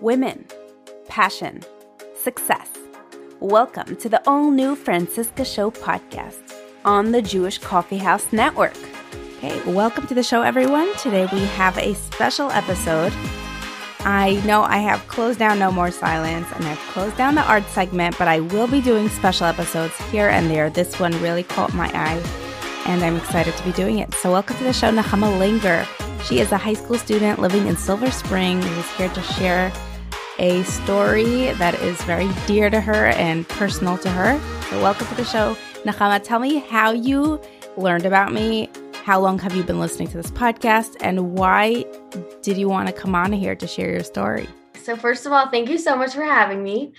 women, passion, success. Welcome to the all new Franciska Show podcast on the Jewish Coffee House Network. Okay, welcome to the show, everyone. Today we have a special episode. I know I have closed down No More Silence and I've closed down the art segment, but I will be doing special episodes here and there. This one really caught my eye and I'm excited to be doing it. So, welcome to the show, Nechama Langer. She is a high school student living in Silver Spring who's here to share a story that is very dear to her and personal to her. So, welcome to the show. Nechama, tell me how you learned about me. How long have you been listening to this podcast? And why did you want to come on here to share your story? So, first of all, thank you so much for having me.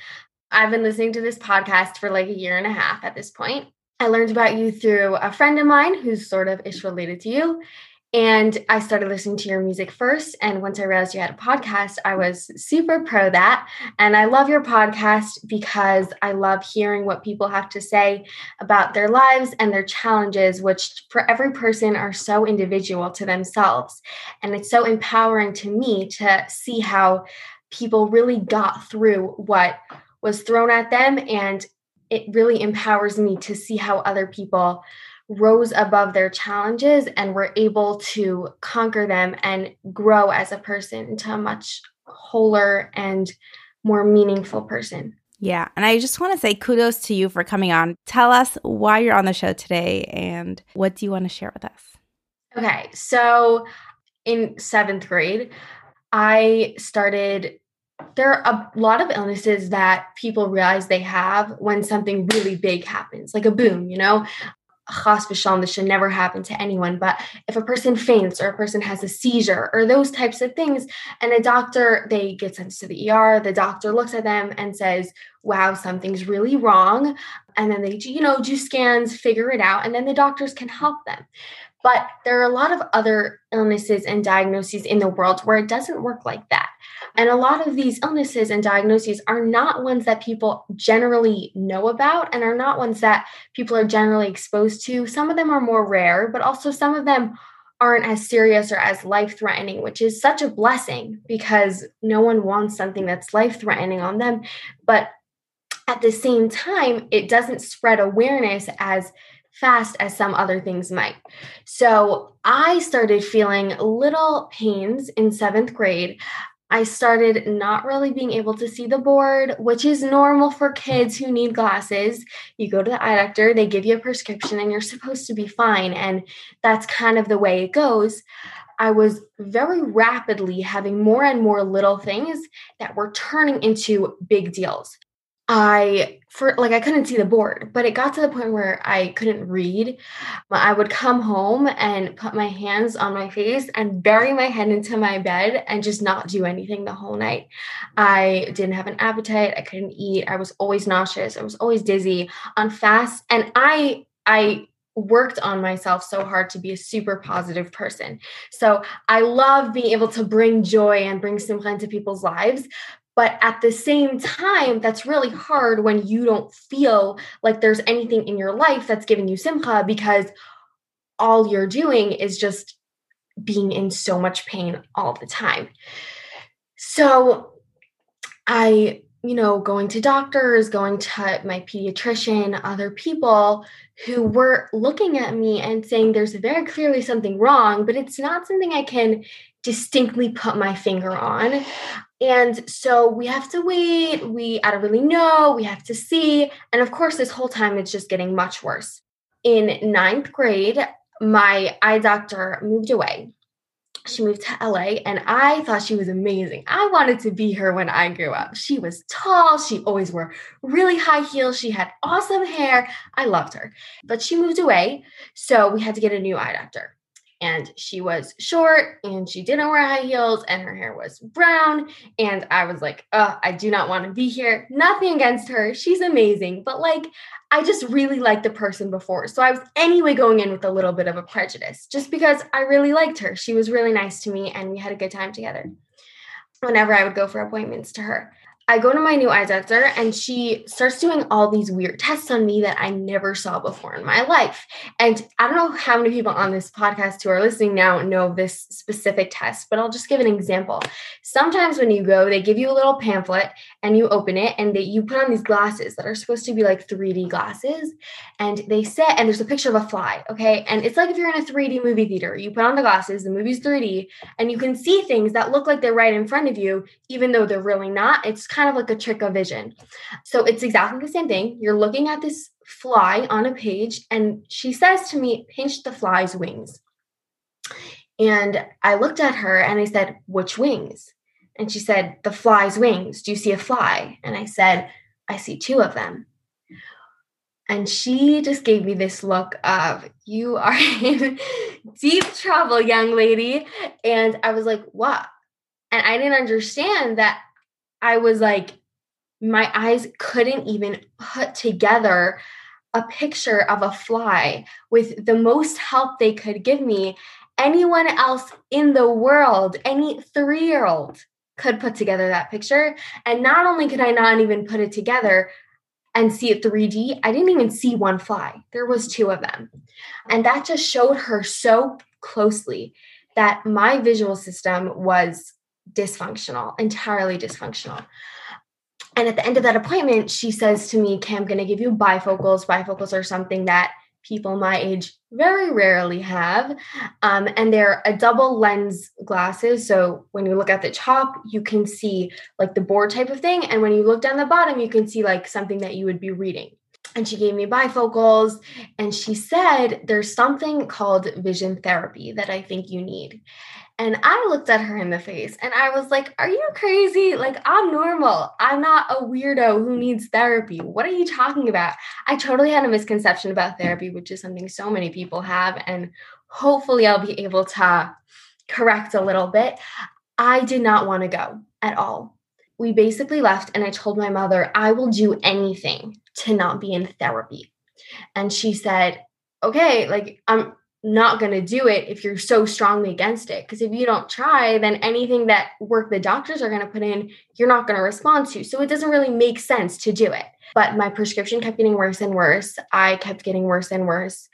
I've been listening to this podcast for like a year and a half at this point. I learned about you through a friend of mine who's sort of ish related to you. And I started listening to your music first. And once I realized you had a podcast, I was super pro that. And I love your podcast because I love hearing what people have to say about their lives and their challenges, which for every person are so individual to themselves. And it's so empowering to me to see how people really got through what was thrown at them. And it really empowers me to see how other people rose above their challenges and were able to conquer them and grow as a person into a much wholer and more meaningful person. Yeah. And I just want to say kudos to you for coming on. Tell us why you're on the show today and what do you want to share with us? Okay. So in seventh grade, I started. There are a lot of illnesses that people realize they have when something really big happens, like a boom, you know? Chas this should never happen to anyone. But if a person faints or a person has a seizure or those types of things, and a doctor, they get sent to the ER, the doctor looks at them and says, wow, something's really wrong. And then they, you know, do scans, figure it out, and then the doctors can help them. But there are a lot of other illnesses and diagnoses in the world where it doesn't work like that. And a lot of these illnesses and diagnoses are not ones that people generally know about and are not ones that people are generally exposed to. Some of them are more rare, but also some of them aren't as serious or as life threatening, which is such a blessing because no one wants something that's life threatening on them. But at the same time, it doesn't spread awareness as fast as some other things might. So I started feeling little pains in seventh grade. I started not really being able to see the board, which is normal for kids who need glasses. You go to the eye doctor, they give you a prescription, and you're supposed to be fine. And that's kind of the way it goes. I was very rapidly having more and more little things that were turning into big deals. I for like I couldn't see the board, but it got to the point where I couldn't read. I would come home and put my hands on my face and bury my head into my bed and just not do anything the whole night. I didn't have an appetite, I couldn't eat, I was always nauseous, I was always dizzy on fast and I I worked on myself so hard to be a super positive person. So I love being able to bring joy and bring simcha into people's lives, but at the same time, that's really hard when you don't feel like there's anything in your life that's giving you simcha because all you're doing is just being in so much pain all the time. So I, you know, going to doctors, going to my pediatrician, other people who were looking at me and saying there's very clearly something wrong, but it's not something I can distinctly put my finger on. And so we have to wait. We, I don't really know. We have to see. And of course, this whole time it's just getting much worse. In ninth grade, my eye doctor moved away. She moved to LA, and I thought she was amazing. I wanted to be her when I grew up. She was tall. She always wore really high heels. She had awesome hair. I loved her. But she moved away. So we had to get a new eye doctor and she was short and she didn't wear high heels and her hair was brown and i was like oh i do not want to be here. Nothing against her she's amazing but like i just really liked the person before so i was anyway going in with a little bit of a prejudice just because i really liked her. She was really nice to me and we had a good time together. Whenever i would go for appointments to her I go to my new eye doctor and she starts doing all these weird tests on me that I never saw before in my life. And I don't know how many people on this podcast who are listening now know this specific test, but I'll just give an example. Sometimes when you go, they give you a little pamphlet and you open it and they, you put on these glasses that are supposed to be like 3D glasses. And they say, and there's a picture of a fly, okay? And it's like if you're in a 3D movie theater, you put on the glasses, the movie's 3D, and you can see things that look like they're right in front of you, even though they're really not. It's kind of like a trick of vision. So it's exactly the same thing. You're looking at this fly on a page, and she says to me, pinch the fly's wings. And I looked at her and I said, Which wings? And she said, The fly's wings. Do you see a fly? And I said, I see two of them. And she just gave me this look of, You are in deep trouble, young lady. And I was like, What? And I didn't understand that I was like, my eyes couldn't even put together a picture of a fly with the most help they could give me. Anyone else in the world, any three year old could put together that picture. And not only could I not even put it together and see it 3D, I didn't even see one fly. There was two of them. And that just showed her so closely that my visual system was dysfunctional, entirely dysfunctional. And at the end of that appointment, she says to me, Okay, I'm going to give you bifocals. Bifocals are something that people my age very rarely have. Um, and they're a double lens glasses. So when you look at the top, you can see like the board type of thing. And when you look down the bottom, you can see like something that you would be reading. And she gave me bifocals and she said, There's something called vision therapy that I think you need. And I looked at her in the face and I was like, Are you crazy? Like, I'm normal. I'm not a weirdo who needs therapy. What are you talking about? I totally had a misconception about therapy, which is something so many people have. And hopefully, I'll be able to correct a little bit. I did not want to go at all. We basically left, and I told my mother, I will do anything to not be in therapy. And she said, Okay, like, I'm not going to do it if you're so strongly against it. Because if you don't try, then anything that work the doctors are going to put in, you're not going to respond to. So it doesn't really make sense to do it. But my prescription kept getting worse and worse. I kept getting worse and worse.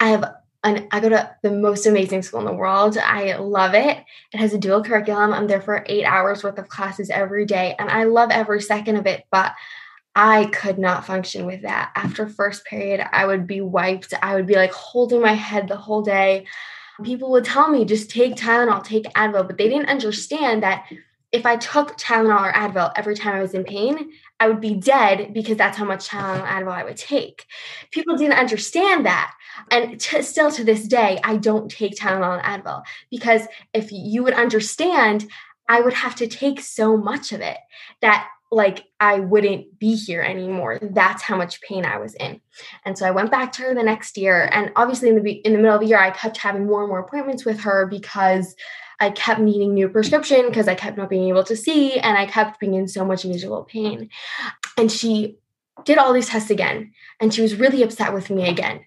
I have an, I go to the most amazing school in the world. I love it. It has a dual curriculum. I'm there for eight hours worth of classes every day, and I love every second of it. But I could not function with that. After first period, I would be wiped. I would be like holding my head the whole day. People would tell me, just take Tylenol, take Advil, but they didn't understand that if I took Tylenol or Advil every time I was in pain, I would be dead because that's how much Tylenol Advil I would take. People didn't understand that. And t- still to this day, I don't take Tylenol and Advil because if you would understand, I would have to take so much of it that like I wouldn't be here anymore. That's how much pain I was in. And so I went back to her the next year. And obviously, in the in the middle of the year, I kept having more and more appointments with her because I kept needing new prescription because I kept not being able to see, and I kept being in so much visual pain. And she did all these tests again, and she was really upset with me again.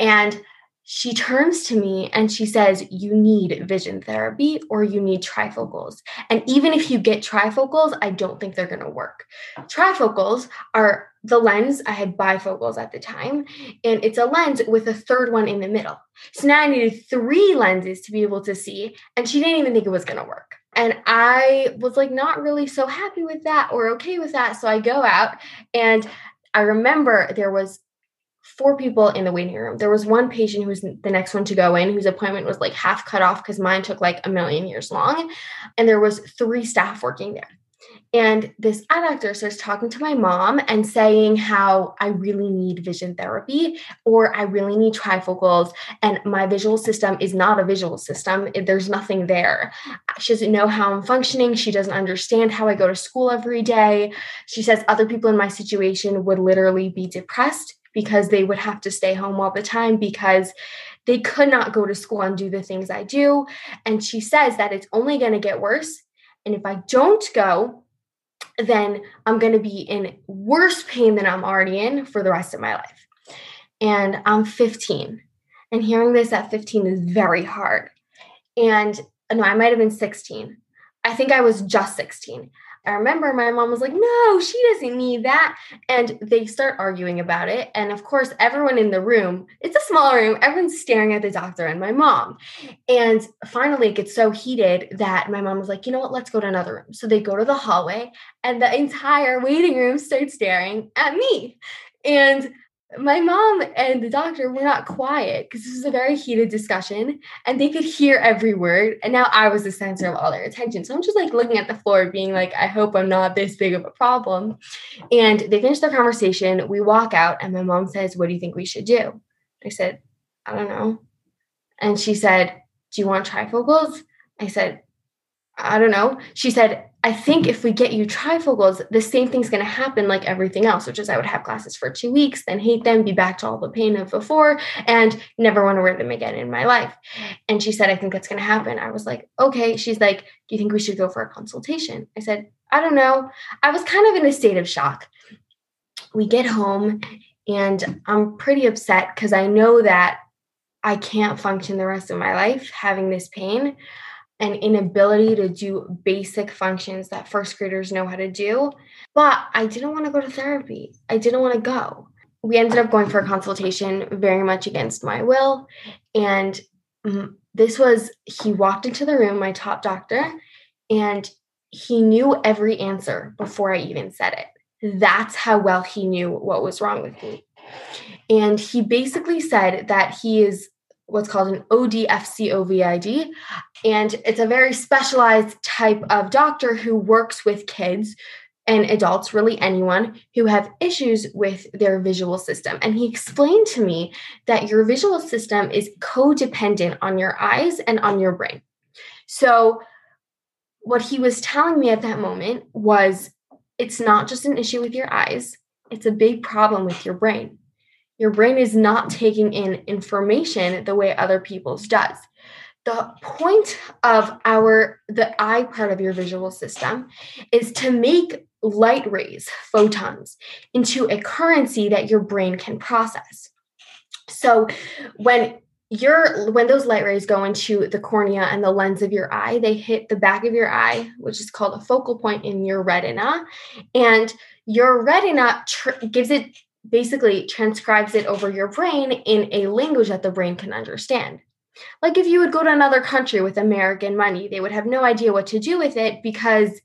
And she turns to me and she says, You need vision therapy or you need trifocals. And even if you get trifocals, I don't think they're going to work. Trifocals are the lens, I had bifocals at the time, and it's a lens with a third one in the middle. So now I needed three lenses to be able to see, and she didn't even think it was going to work. And I was like, not really so happy with that or okay with that. So I go out and I remember there was four people in the waiting room. There was one patient who was the next one to go in, whose appointment was like half cut off because mine took like a million years long. And there was three staff working there. And this eye doctor starts talking to my mom and saying how I really need vision therapy or I really need trifocals and my visual system is not a visual system. There's nothing there. She doesn't know how I'm functioning. She doesn't understand how I go to school every day. She says other people in my situation would literally be depressed because they would have to stay home all the time because they could not go to school and do the things I do. And she says that it's only going to get worse. And if I don't go, then I'm going to be in worse pain than I'm already in for the rest of my life. And I'm 15. And hearing this at 15 is very hard. And no, I might have been 16. I think I was just 16. I remember my mom was like, no, she doesn't need that. And they start arguing about it. And of course, everyone in the room, it's a small room, everyone's staring at the doctor and my mom. And finally, it gets so heated that my mom was like, you know what, let's go to another room. So they go to the hallway, and the entire waiting room starts staring at me. And my mom and the doctor were not quiet because this was a very heated discussion and they could hear every word. And now I was the center of all their attention. So I'm just like looking at the floor, being like, I hope I'm not this big of a problem. And they finish their conversation. We walk out, and my mom says, What do you think we should do? I said, I don't know. And she said, Do you want trifocals? I said, I don't know. She said, I think if we get you trifocals, the same thing's going to happen like everything else, which is I would have glasses for two weeks, then hate them, be back to all the pain of before, and never want to wear them again in my life. And she said, I think that's going to happen. I was like, okay. She's like, do you think we should go for a consultation? I said, I don't know. I was kind of in a state of shock. We get home, and I'm pretty upset because I know that I can't function the rest of my life having this pain an inability to do basic functions that first graders know how to do. But I didn't want to go to therapy. I didn't want to go. We ended up going for a consultation very much against my will. And mm, this was, he walked into the room, my top doctor, and he knew every answer before I even said it. That's how well he knew what was wrong with me. And he basically said that he is what's called an OD FCOVD. And it's a very specialized type of doctor who works with kids and adults, really anyone who have issues with their visual system. And he explained to me that your visual system is codependent on your eyes and on your brain. So, what he was telling me at that moment was it's not just an issue with your eyes, it's a big problem with your brain your brain is not taking in information the way other people's does. The point of our the eye part of your visual system is to make light rays photons into a currency that your brain can process. So when your when those light rays go into the cornea and the lens of your eye they hit the back of your eye which is called a focal point in your retina and your retina tr- gives it basically transcribes it over your brain in a language that the brain can understand. Like if you would go to another country with American money, they would have no idea what to do with it because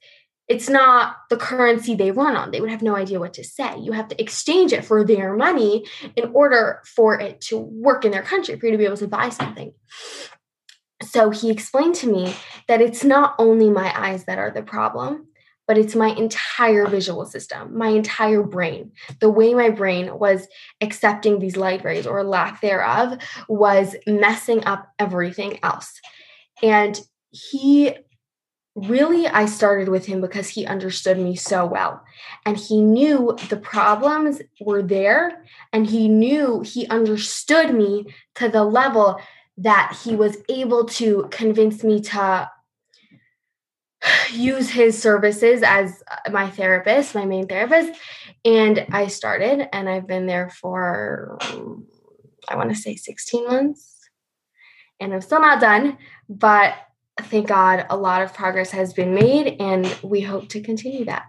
it's not the currency they run on. They would have no idea what to say. You have to exchange it for their money in order for it to work in their country, for you to be able to buy something. So he explained to me that it's not only my eyes that are the problem, but it's my entire visual system, my entire brain. The way my brain was accepting these light rays or lack thereof was messing up everything else. And he really, I started with him because he understood me so well. And he knew the problems were there, and he knew he understood me to the level that he was able to convince me to use his services as uh, my therapist, my main therapist. And I started, and I've been there for, I want to say 16 months. And I'm still not done, but thank God a lot of progress has been made, and we hope to continue that.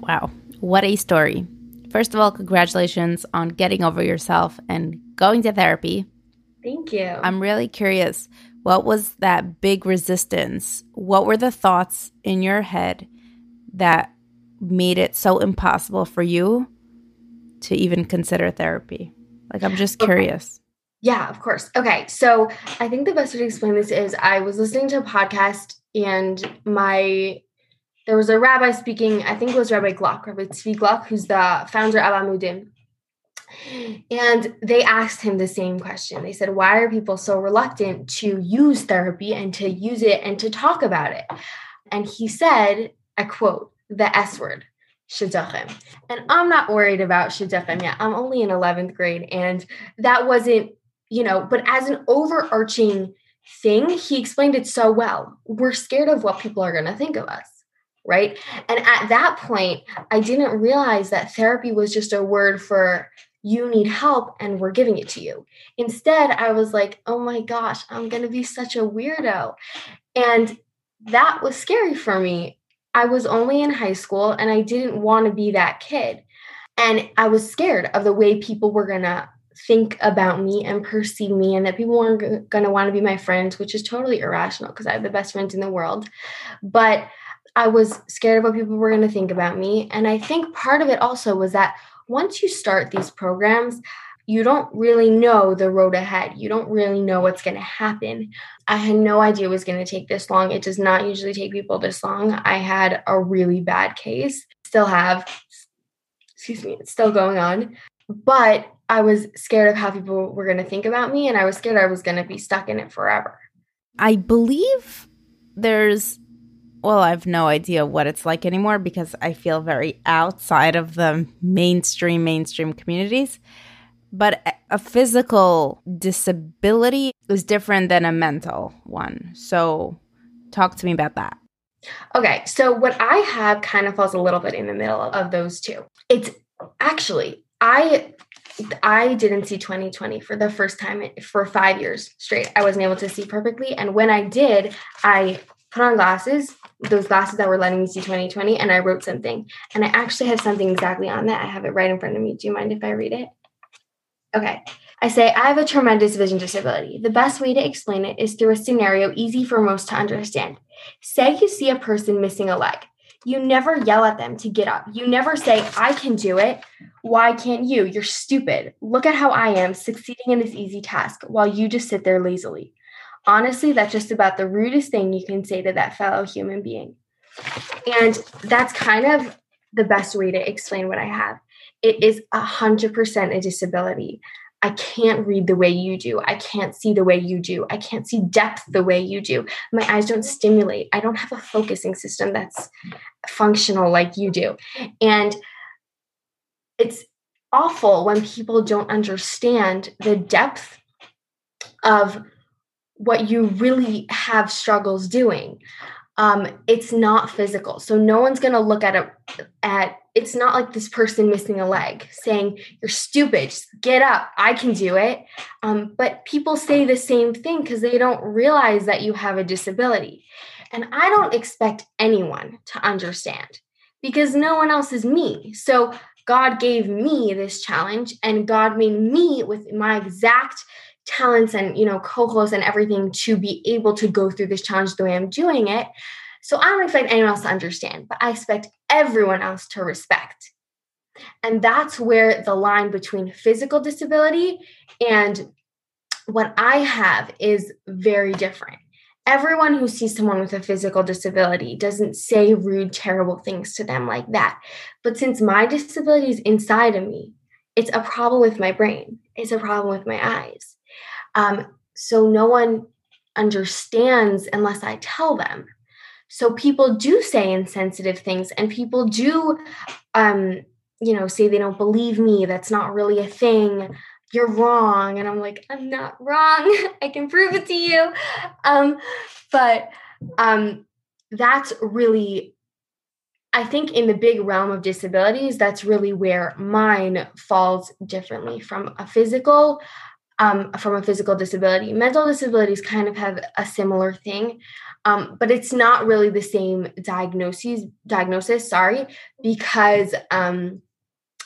Wow. What a story. First of all, congratulations on getting over yourself and going to therapy. Thank you. I'm really curious what was that big resistance? What were the thoughts in your head that made it so impossible for you to even consider therapy? Like, I'm just curious. Yeah, of course. Okay. So I think the best way to explain this is I was listening to a podcast and my there was a rabbi speaking, I think it was Rabbi Gluck, Rabbi Tzvi Gluck, who's the founder of Amudim. And they asked him the same question. They said, Why are people so reluctant to use therapy and to use it and to talk about it? And he said, I quote, the S word, shidduchim. And I'm not worried about shidduchim yet. I'm only in 11th grade. And that wasn't, you know, but as an overarching thing, he explained it so well. We're scared of what people are going to think of us right? And at that point, I didn't realize that therapy was just a word for you need help and we're giving it to you. Instead, I was like, oh my gosh, I'm going to be such a weirdo. And that was scary for me. I was only in high school and I didn't want to be that kid. And I was scared of the way people were going to think about me and perceive me and that people weren't going to want to be my friends, which is totally irrational because I have the best friends in the world. But I was scared of what people were going to think about me. And I think part of it also was that once you start these programs, you don't really know the road ahead. You don't really know what's going to happen. I had no idea it was going to take this long. It does not usually take people this long. I had a really bad case, still have, excuse me, it's still going on. But I was scared of how people were going to think about me, and I was scared I was going to be stuck in it forever. I believe there's, well, I have no idea what it's like anymore because I feel very outside of the mainstream, mainstream communities. But a physical disability is different than a mental one. So, talk to me about that. Okay, so what I have kind of falls a little bit in the middle of those two. It's actually I I didn't see 2020 for the first time for 5 years straight. I wasn't able to see perfectly and when I did, I put on glasses, those glasses that were letting me see 2020 and I wrote something. And I actually have something exactly on that. I have it right in front of me. Do you mind if I read it? Okay. I say, I have a tremendous vision disability. The best way to explain it is through a scenario easy for most to understand. Say you see a person missing a leg. You never yell at them to get up. You never say, I can do it. Why can't you? You're stupid. Look at how I am succeeding in this easy task while you just sit there lazily. Honestly, that's just about the rudest thing you can say to that fellow human being. And that's kind of the best way to explain what I have it is a hundred percent a disability. I can't read the way you do. I can't see the way you do. I can't see depth the way you do. My eyes don't stimulate. I don't have a focusing system that's functional like you do. And it's awful when people don't understand the depth of what you really have struggles doing. Um, it's not physical. So no one's going to look at it at it's not like this person missing a leg saying you're stupid just get up i can do it um, but people say the same thing because they don't realize that you have a disability and i don't expect anyone to understand because no one else is me so god gave me this challenge and god made me with my exact talents and you know kochos and everything to be able to go through this challenge the way i'm doing it so I don't expect anyone else to understand, but I expect everyone else to respect. And that's where the line between physical disability and what I have is very different. Everyone who sees someone with a physical disability doesn't say rude, terrible things to them like that. But since my disability is inside of me, it's a problem with my brain, it's a problem with my eyes. Um, so no one understands unless I tell them. So people do say insensitive things and people do um you know say they don't believe me that's not really a thing. You're wrong. And i'm like i'm not wrong. I can prove it to you. Um but um that's really i think in the big realm of disabilities that's really where mine falls differently from a physical um, from a physical disability. Mental disabilities kind of have a similar thing um, but it's not really the same diagnosis diagnosis sorry because um,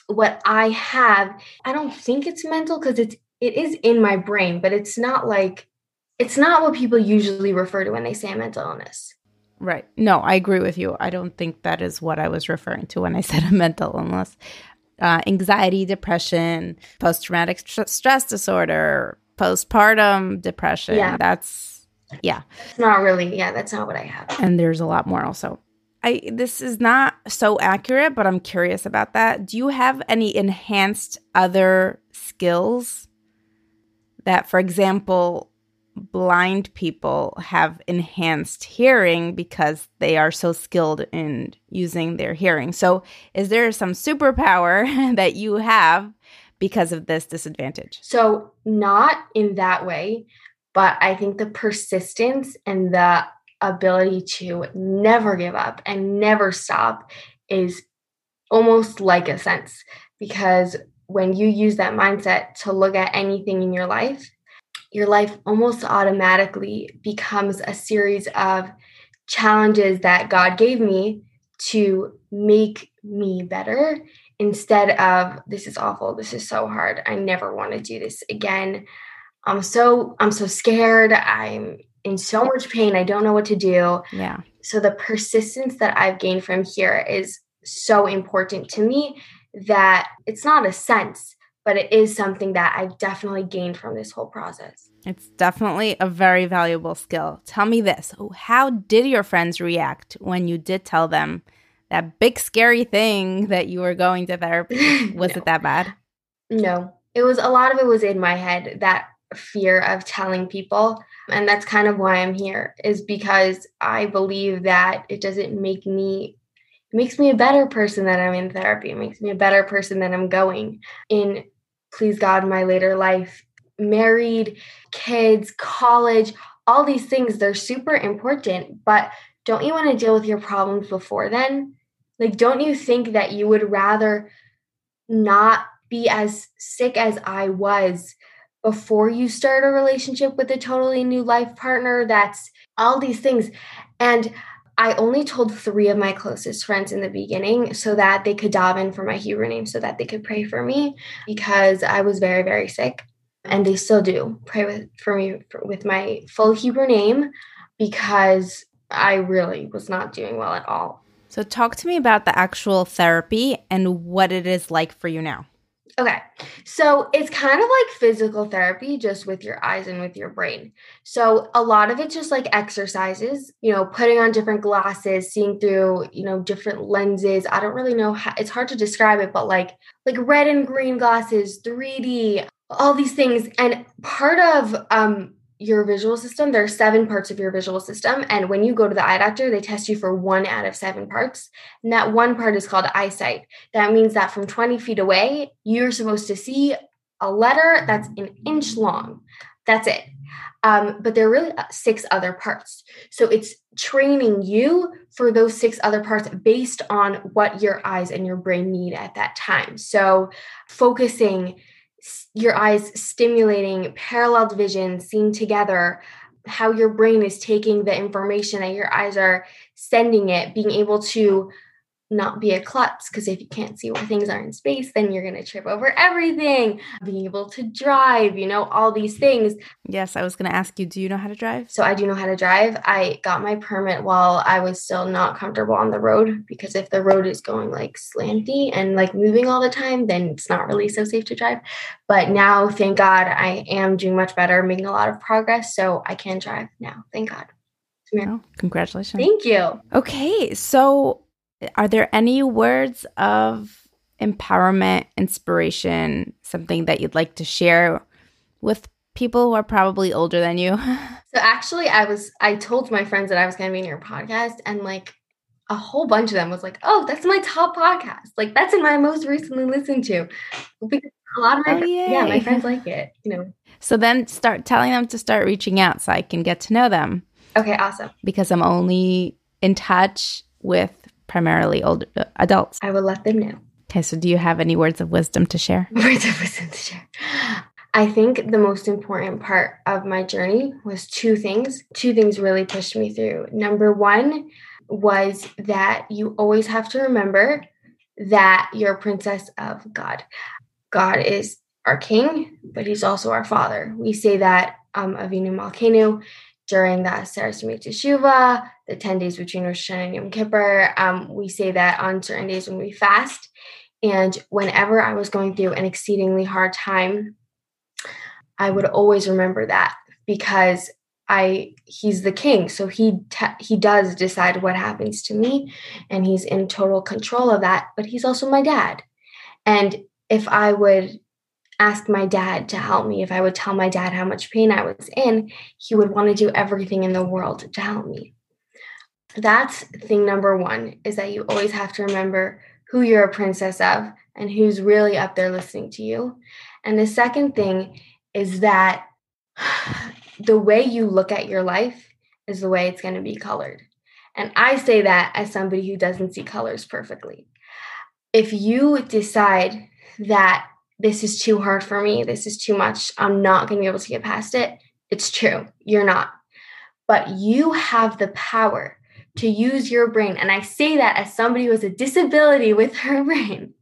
what i have i don't think it's mental because it's it is in my brain but it's not like it's not what people usually refer to when they say mental illness. Right. No i agree with you. I don't think that is what i was referring to when i said a mental illness uh, anxiety depression post-traumatic st- stress disorder postpartum depression yeah. that's yeah. It's not really, yeah, that's not what I have. And there's a lot more also. I this is not so accurate, but I'm curious about that. Do you have any enhanced other skills that for example, blind people have enhanced hearing because they are so skilled in using their hearing. So, is there some superpower that you have because of this disadvantage? So, not in that way. But I think the persistence and the ability to never give up and never stop is almost like a sense because when you use that mindset to look at anything in your life, your life almost automatically becomes a series of challenges that God gave me to make me better instead of this is awful. This is so hard. I never want to do this again. I'm so i'm so scared. I'm in so much pain. I don't know what to do. Yeah. So the persistence that i've gained from here is so important to me that it's not a sense but it is something that i've definitely gained from this whole process. It's definitely a very valuable skill. Tell me this how did your friends react when you did tell them that big scary thing that you were going to therapy was no. it that bad? No it was a lot of it was in my head that fear of telling people and that's kind of why i'm here is because i believe that it doesn't make me it makes me a better person that i'm in therapy. It makes me a better person that i'm going in please god my later life married kids college all these things they're super important but don't you want to deal with your problems before then like, don't you think that you would rather not be as sick as I was before you start a relationship with a totally new life partner? That's all these things. And I only told three of my closest friends in the beginning so that they could daven for my Hebrew name so that they could pray for me because I was very, very sick. And they still do pray with, for me for, with my full Hebrew name because I really was not doing well at all. So, talk to me about the actual therapy and what it is like for you now. Okay. So it's kind of like physical therapy, just with your eyes and with your brain. So a lot of it's just like exercises, you know, putting on different glasses, seeing through, you know, different lenses. I don't really know how it's hard to describe it, but like like red and green glasses, 3D, all these things. And part of um your visual system, there are seven parts of your visual system. And when you go to the eye doctor, they test you for one out of seven parts. And that one part is called eyesight. That means that from 20 feet away, you're supposed to see a letter that's an inch long. That's it. Um, but there are really uh, six other parts. So it's training you for those six other parts based on what your eyes and your brain need at that time. So focusing your eyes stimulating paralleled vision seen together how your brain is taking the information that your eyes are sending it being able to not be a klutz because if you can't see where things are in space then you're going to trip over everything. Being able to drive you know all these things. Yes i was going to ask you do you know how to drive? So i do know how to drive. I got my permit while i was still not comfortable on the road because if the road is going like slanty and like moving all the time then it's not really so safe to drive. But now thank god i am doing much better making a lot of progress so i can drive now. Thank god. Congratulations. Thank you. Okay so are there any words of empowerment, inspiration, something that you'd like to share with people who are probably older than you? So actually I was I told my friends that I was going to be in your podcast and like a whole bunch of them was like, "Oh, that's my top podcast. Like that's in my most recently listened to." Because a lot of my oh, yeah, my friends like it, you know. So then start telling them to start reaching out so I can get to know them. Okay, awesome. Because I'm only in touch with primarily old uh, adults. I will let them know. Okay, so do you have any words of wisdom to share? Words of wisdom to share. I think the most important part of my journey was two things. Two things really pushed me through. Number one was that you always have to remember that you're a princess of God. God is our king, but he's also our father. We say that um, Avinu Malkeinu during the Aseret Teshuvah, the 10 days between Rosh Hashanah and Yom Kippur. Um, we say that on certain days when we fast. And whenever I was going through an exceedingly hard time, I would always remember that because I he's the king, so he te- he does decide what happens to me, and he's in total control of that. But he's also my dad, and if I would ask my dad to help me, if I would tell my dad how much pain I was in, he would want to do everything in the world to help me. That's thing number one is that you always have to remember who you're a princess of and who's really up there listening to you. And the second thing is that the way you look at your life is the way it's going to be colored. And I say that as somebody who doesn't see colors perfectly. If you decide that this is too hard for me, this is too much, I'm not going to be able to get past it, it's true. You're not. But you have the power to use your brain. And I say that as somebody who has a disability with her brain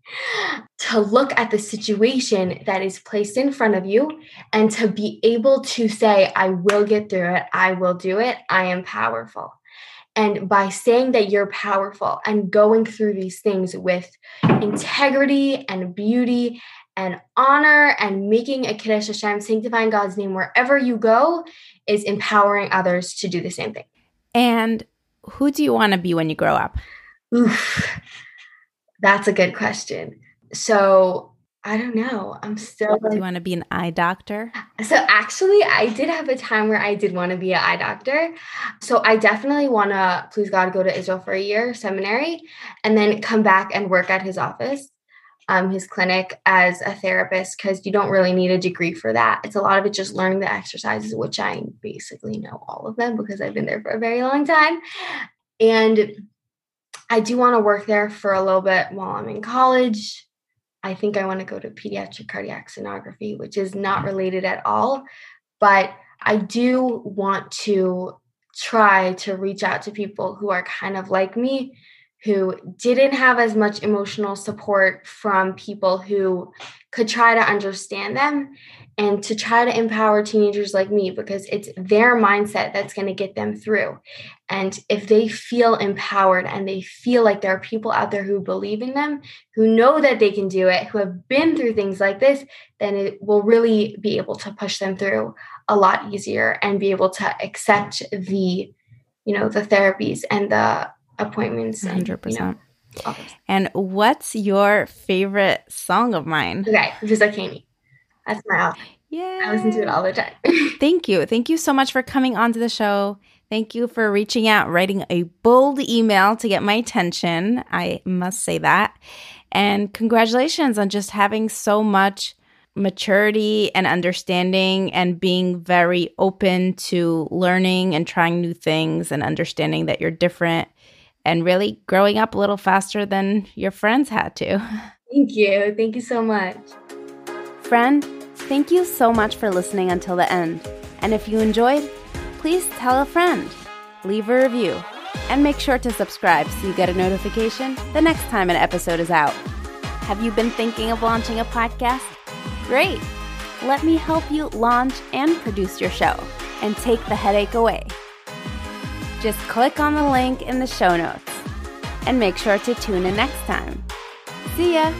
to look at the situation that is placed in front of you and to be able to say, I will get through it. I will do it. I am powerful. And by saying that you're powerful and going through these things with integrity and beauty and honor and making a Kiddush Hashem, sanctifying God's name wherever you go, is empowering others to do the same thing. And who do you want to be when you grow up? Oof, that's a good question. So I don't know. I'm still. Do you want to be an eye doctor? So actually, I did have a time where I did want to be an eye doctor. So I definitely want to, please God, go to Israel for a year, seminary, and then come back and work at his office, um, his clinic as a therapist, because you don't really need a degree for that. It's a lot of it just learning the exercises, which I basically know all of them because I've been there for a very long time. And I do want to work there for a little bit while I'm in college I think I want to go to pediatric cardiac sonography, which is not related at all. But I do want to try to reach out to people who are kind of like me, who didn't have as much emotional support from people who could try to understand them and to try to empower teenagers like me because it's their mindset that's going to get them through. And if they feel empowered and they feel like there are people out there who believe in them, who know that they can do it, who have been through things like this, then it will really be able to push them through a lot easier and be able to accept the, you know, the therapies and the appointments. 100%. And, you know, and what's your favorite song of mine? Okay, Vizakeni. That's my album. Yeah. I listen to it all the time. Thank you. Thank you so much for coming onto the show. Thank you for reaching out, writing a bold email to get my attention. I must say that. And congratulations on just having so much maturity and understanding and being very open to learning and trying new things and understanding that you're different and really growing up a little faster than your friends had to. Thank you. Thank you so much. Friend, thank you so much for listening until the end. And if you enjoyed, please tell a friend, leave a review, and make sure to subscribe so you get a notification the next time an episode is out. Have you been thinking of launching a podcast? Great! Let me help you launch and produce your show and take the headache away. Just click on the link in the show notes and make sure to tune in next time. See ya!